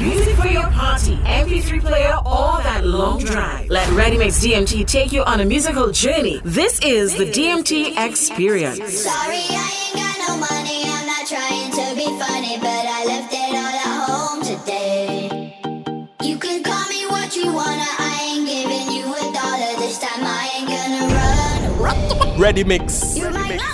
Music for your party, MP3 player, or that long drive. Let ReadyMix DMT take you on a musical journey. This is the DMT Experience. Sorry, I ain't got no money. I'm not trying to be funny, but I left it all at home today. You can call me what you wanna. I ain't giving you a dollar this time. I ain't gonna run away. Ready mix. You might not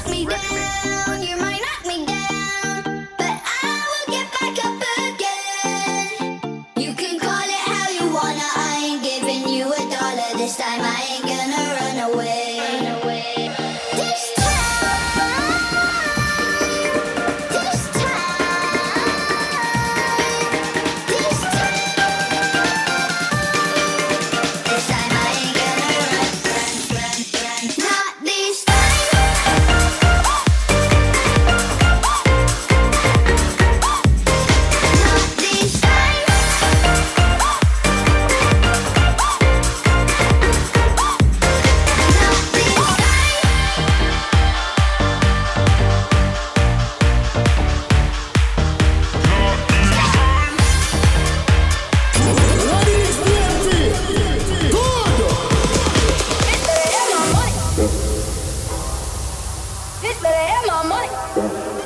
harmonic.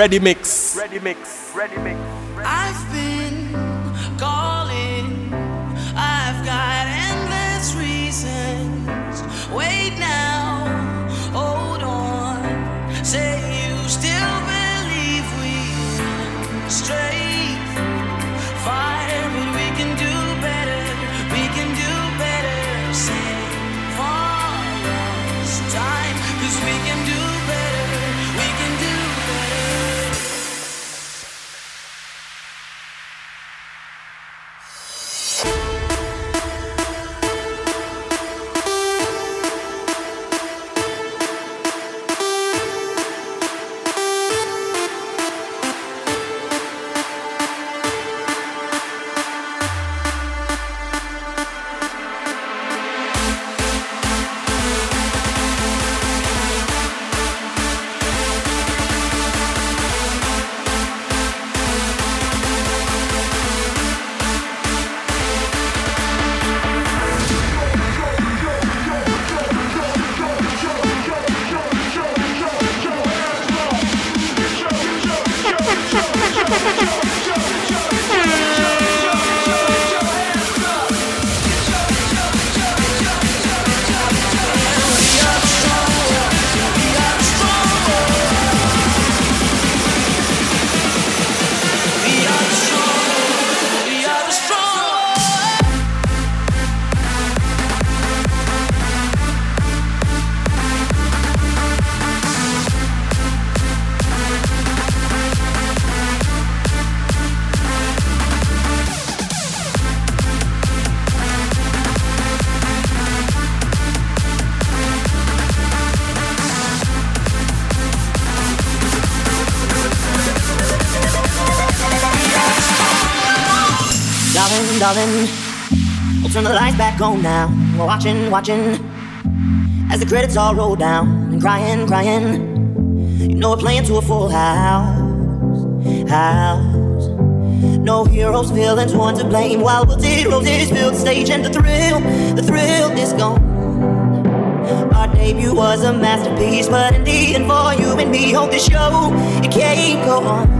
Ready mix. Ready mix. Ready mix. Darling. We'll turn the lights back on now. We're watching, watching as the credits all roll down and crying, crying. You know we're playing to a full house, house. No heroes, villains, one to blame. While wilted roses fill the stage and the thrill, the thrill is gone. Our debut was a masterpiece, but in the end, for you and me, on this show, it can't go on.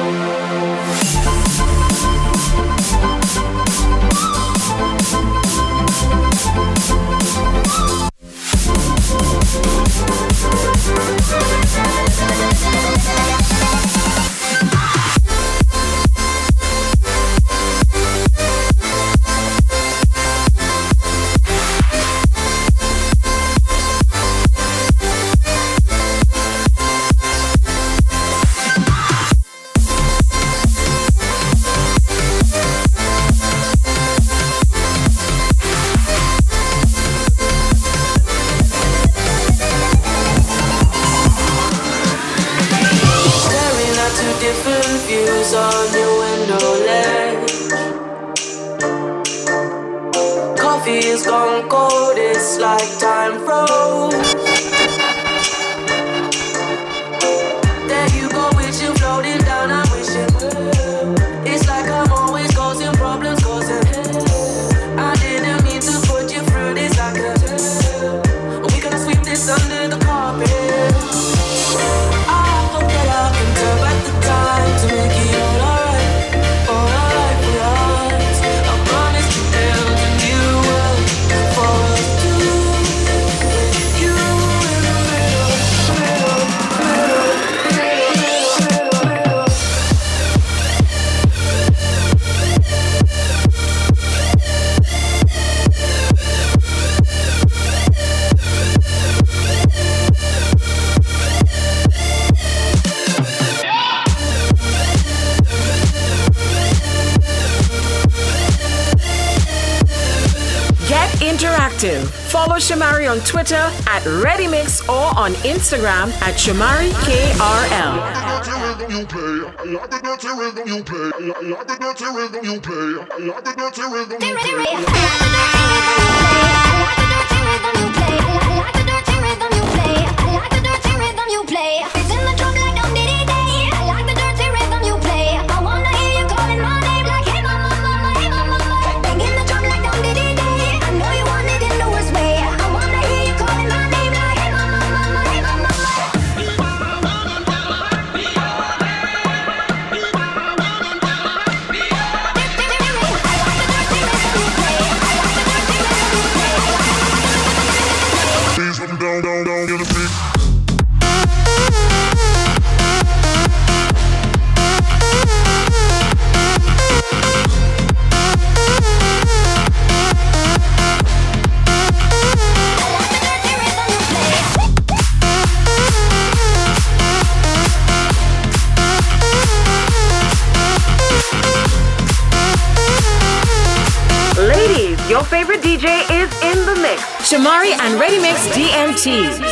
Yeah. Gone cold, it's like time froze. Shamari on Twitter at ReadyMix or on Instagram at Shamari KRL. Mix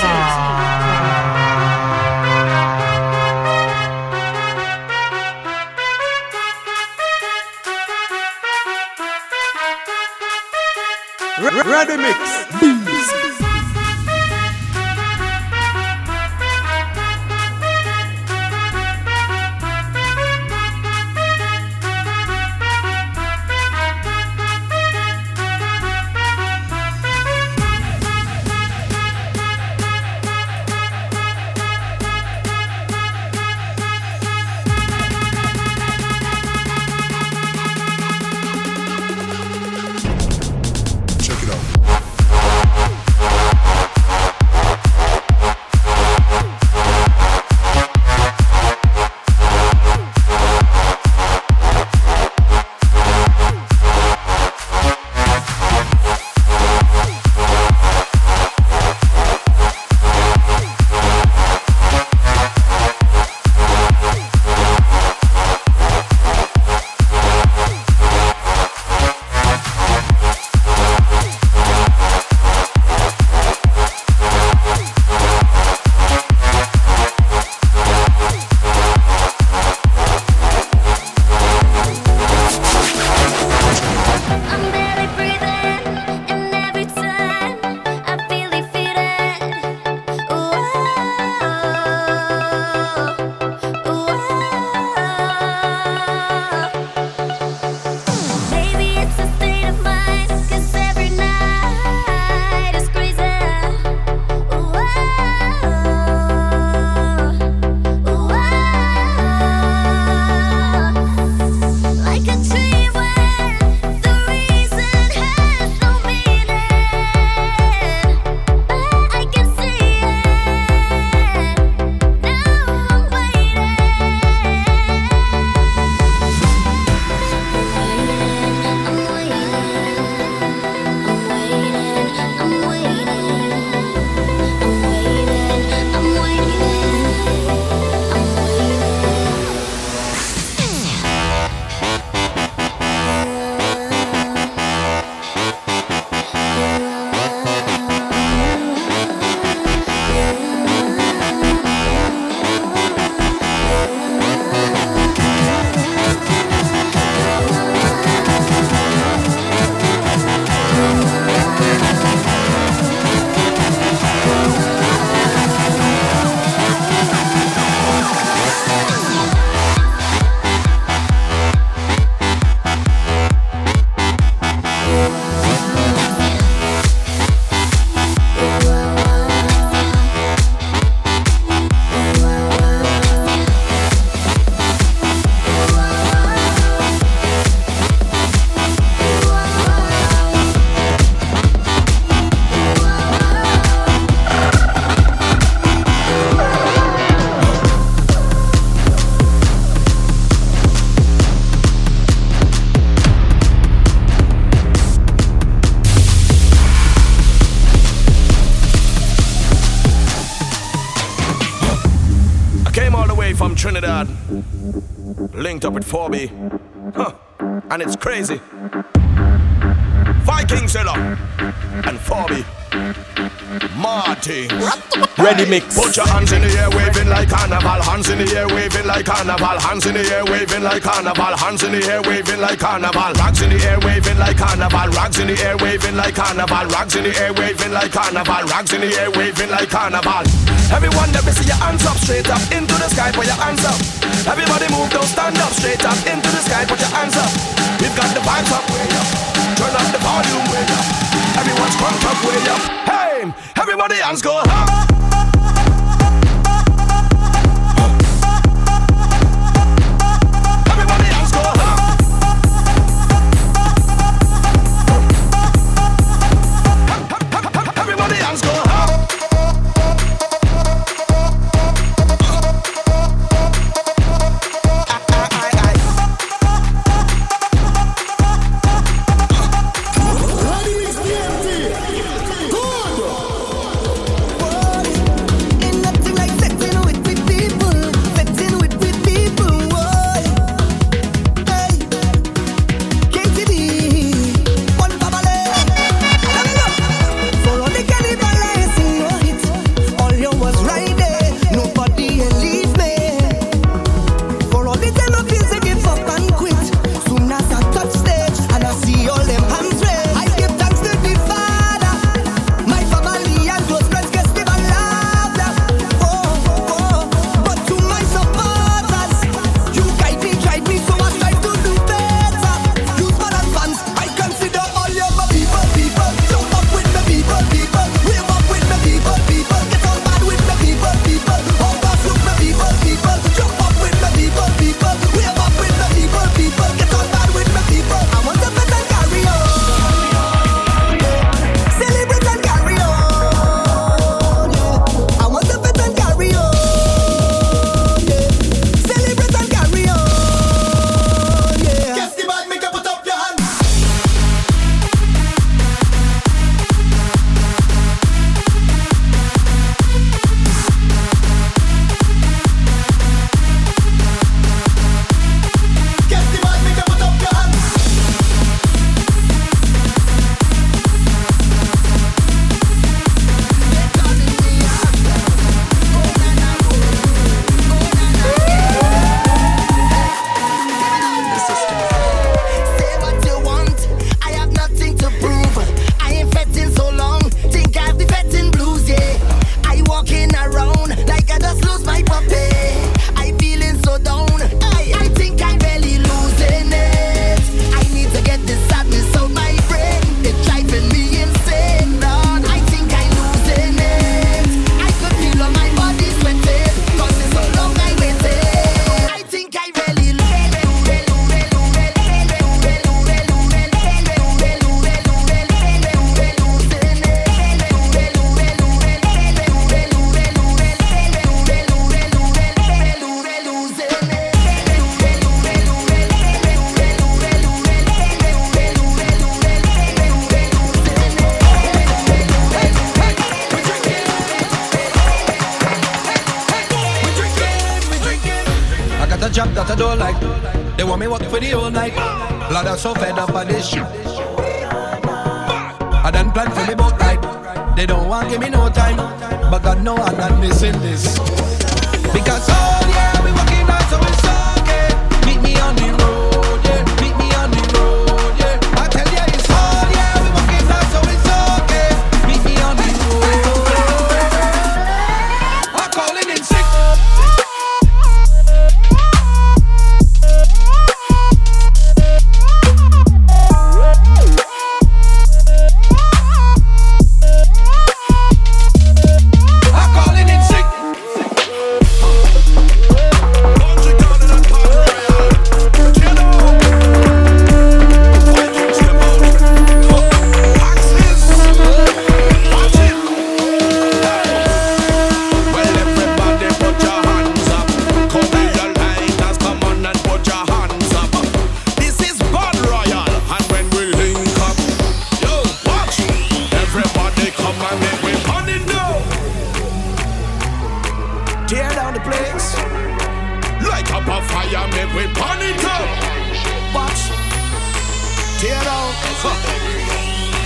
Trinidad. Linked up with 4B. Huh. And it's crazy. Martin. Ready mix. Put your hands in the air, waving like carnival. Hands in the air, waving like carnival. Hands in the air, waving like carnival. Hands in the air, waving like carnival. Rags in the air, waving like carnival. Rags in the air, waving like carnival. Rags in the air, waving like carnival. Rags in the air, waving like carnival. Everyone, let me see your hands up, straight up into the sky. Put your hands up. Everybody move, don't stand up, straight up into the sky. Put your hands up. We've got the vibes up, way up. Turn up the volume, way up. Everyone's crunk up, way up. Hey, everybody, hands go up. Job that I don't like. They want me work for the whole night. Blood, I'm so fed up of this shit. I done plan for me boat ride. They don't want give me no time, but God know I'm not missing this. Because oh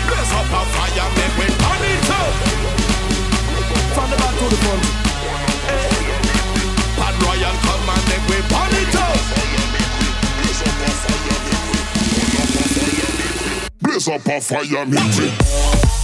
Blaze up a fire, make we burn it up. From the back to the front. Bad Royal come and make we burn it up. Blaze up a fire, meet it.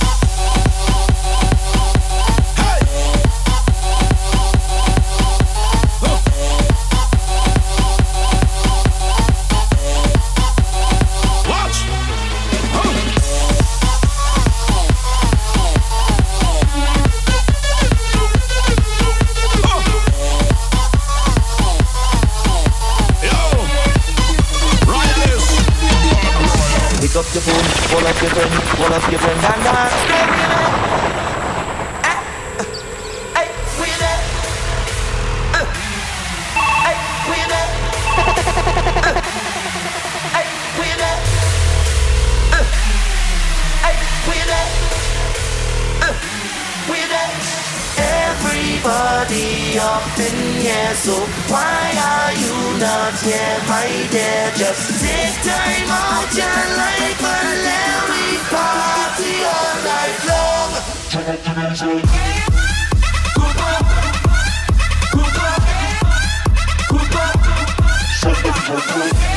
Call up your friend, call up your friend and dance. Everybody up in here, so why are you not here, my dear? Just take time out your life and let night long. Jump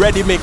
Ready mix.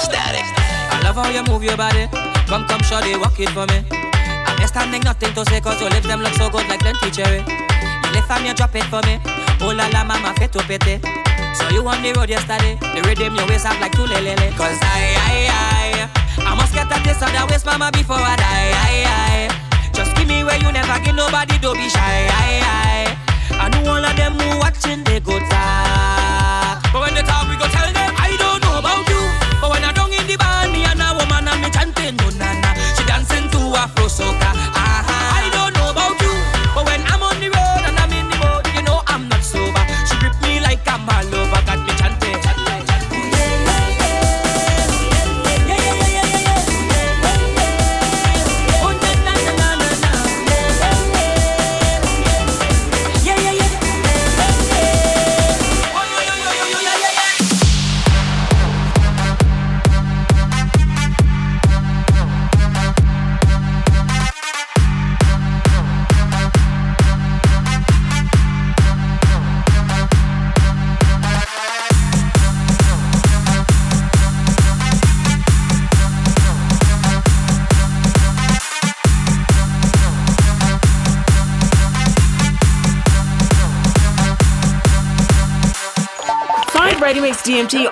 Static. I love how you move your body. Come, come, shorty, walk it for me. I'm here standing, nothing to say, cause your lips them look so good like plenty cherry. You lift from you drop it for me. Oh la la, mama, fit to pity. So you on the road yesterday. The rhythm your waist up like two lele. Cause I, I, I, I must get a taste of that waist, mama, before I die. I, I. Just give me where you never give nobody, don't be shy. I, I. I know all of them who watching, they go talk.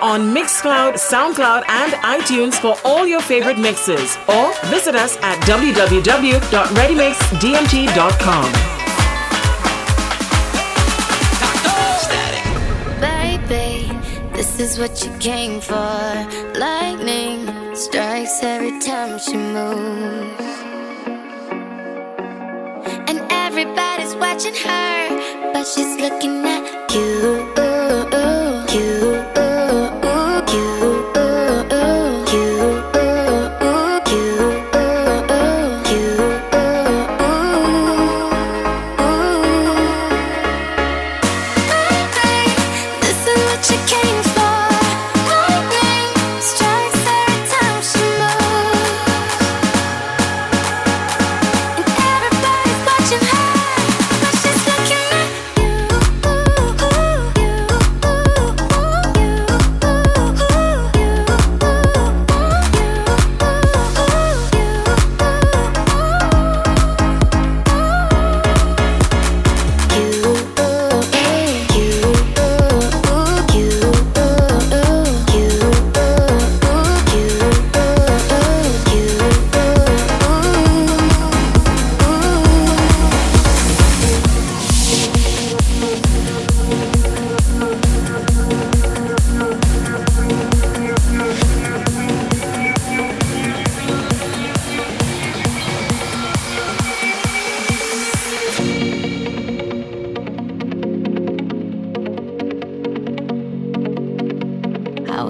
On Mixcloud, SoundCloud, and iTunes for all your favorite mixes. Or visit us at www.readymixdmt.com. Baby, this is what you came for. Lightning strikes every time she moves. And everybody's watching her, but she's looking at you.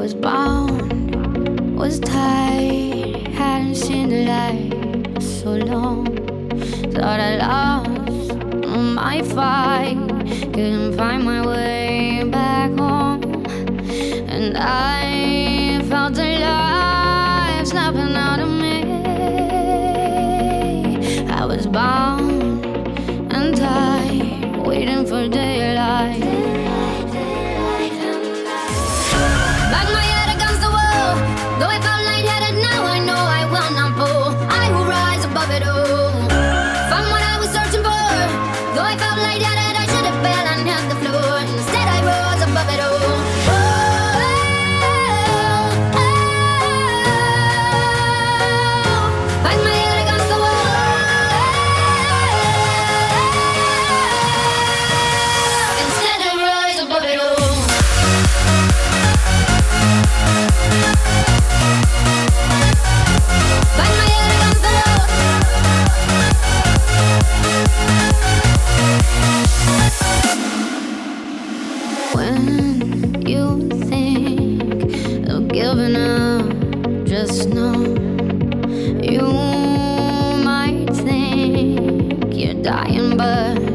was bound, was tied, hadn't seen the light so long. Thought I lost my fight, couldn't find my way back home, and I. but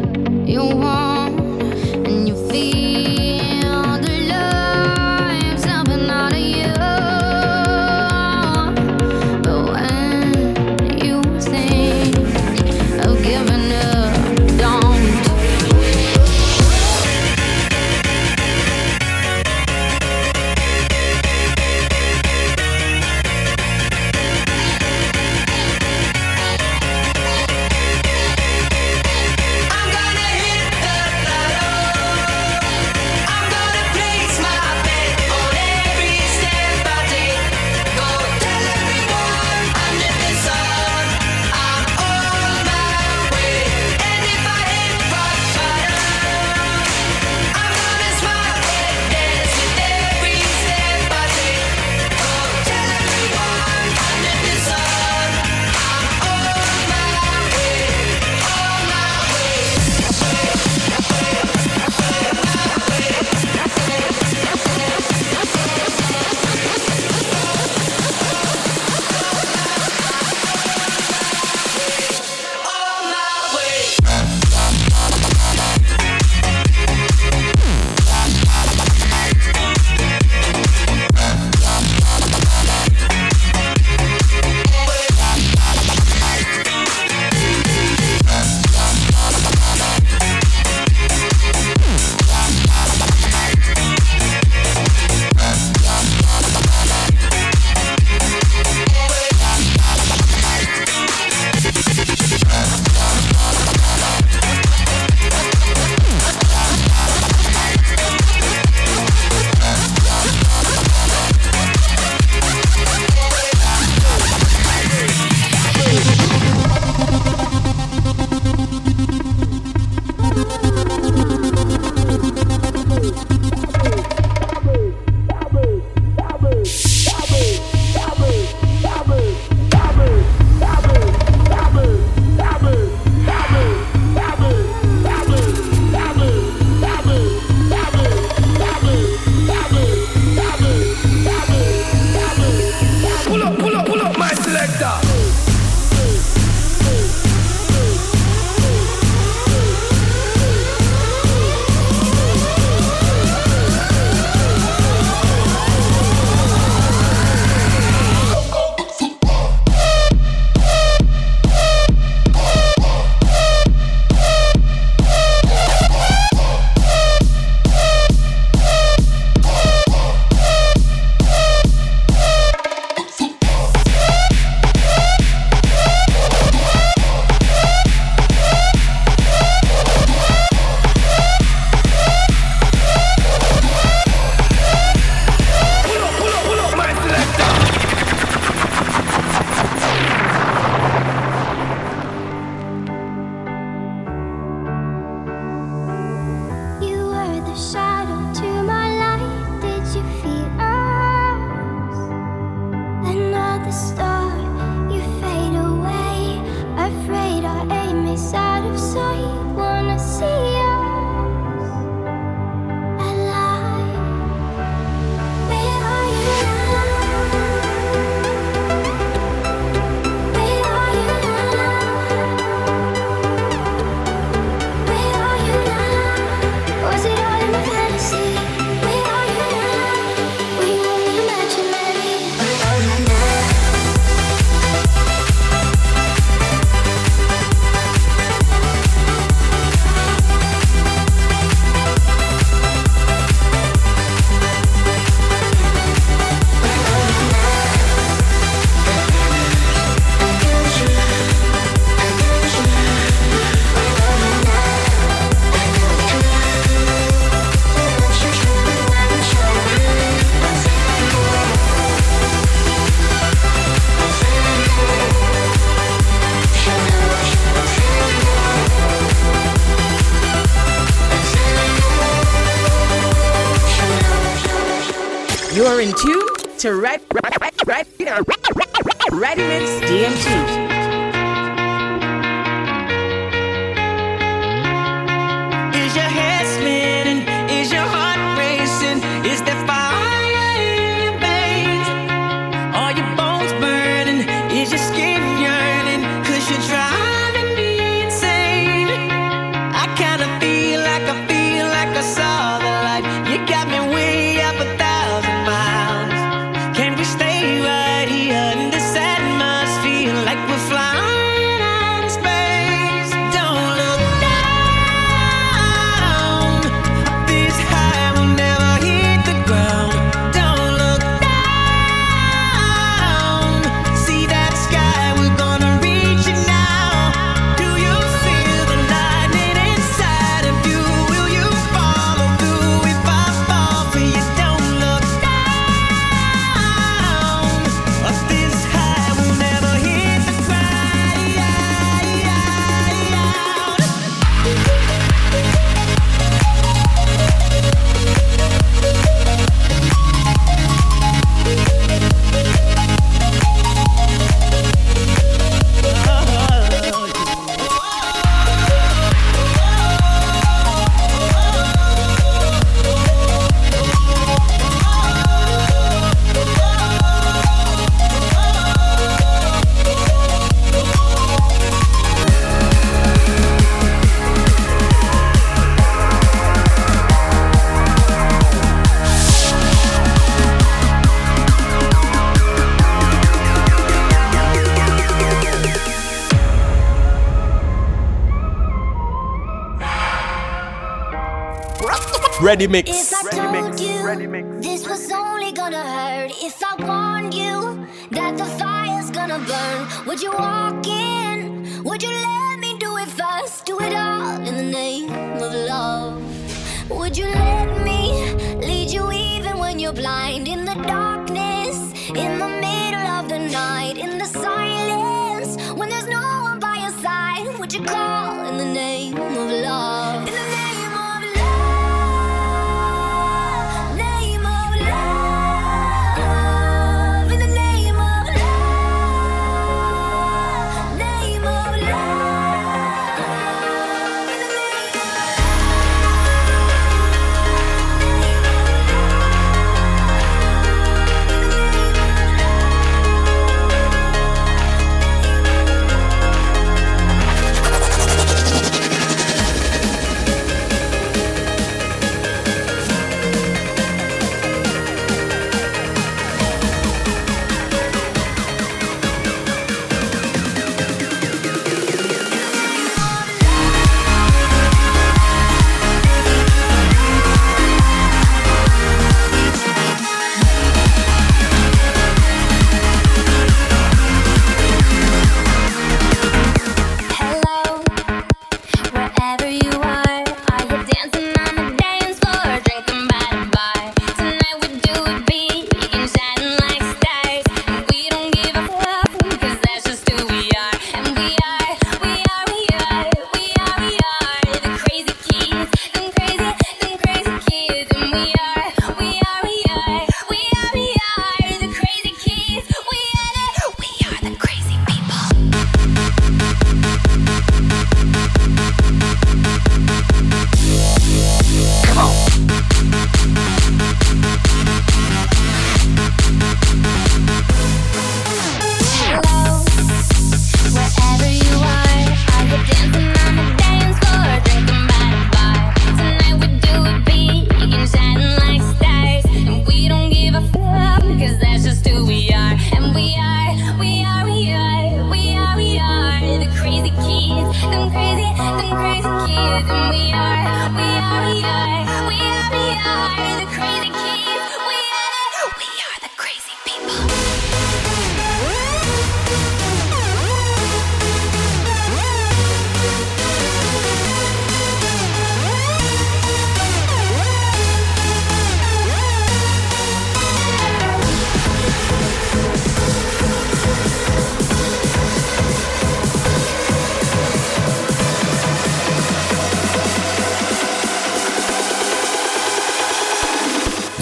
to Red, Red, Red, Red, Red, Ready Mix DMT. Is Ready mix.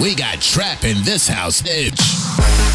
We got trap in this house, bitch.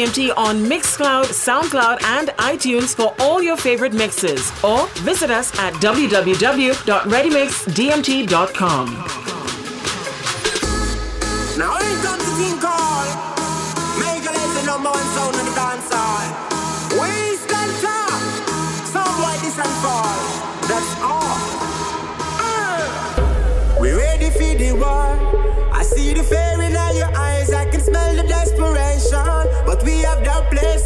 DMT on Mixcloud, SoundCloud, and iTunes for all your favorite mixes. Or visit us at www.readymixdmt.com.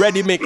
Ready mix.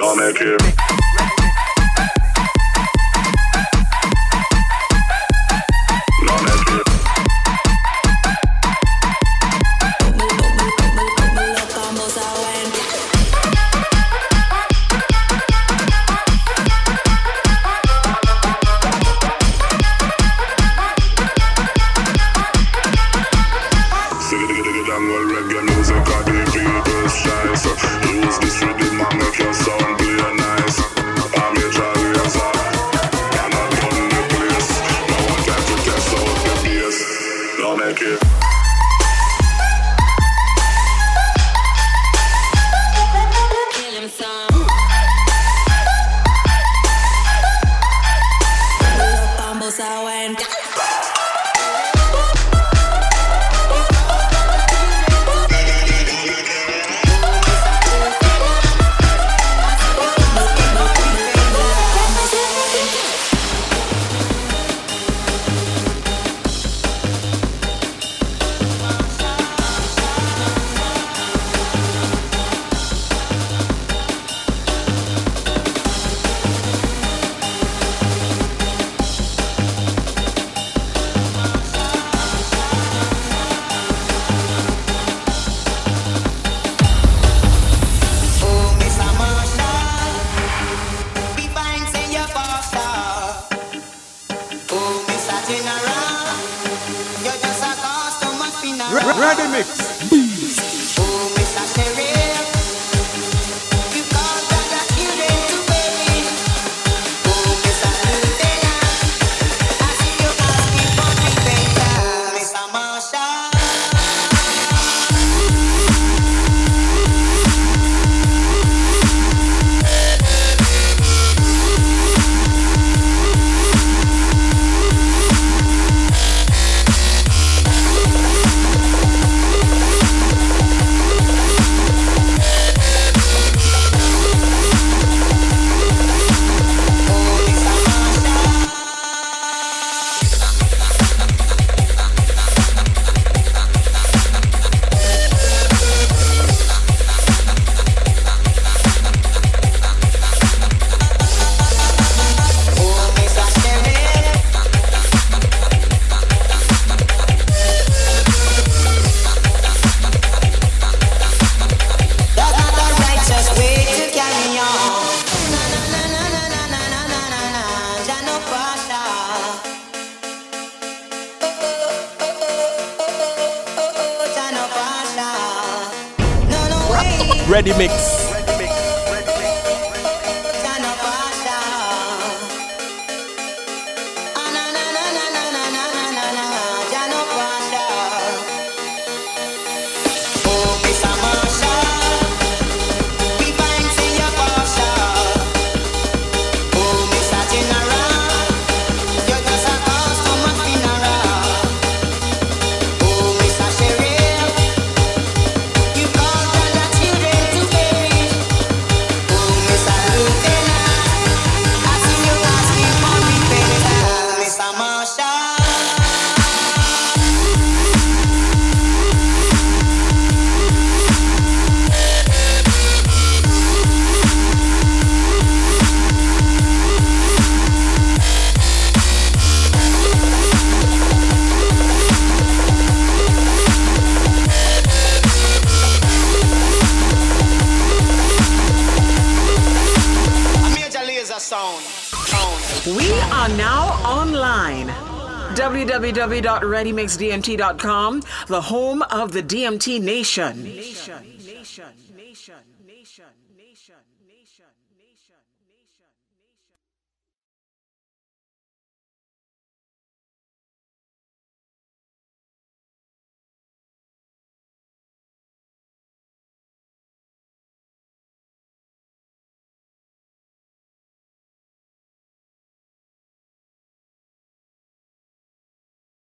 www.readymixdmt.com, the home of the DMT nation, nation, nation.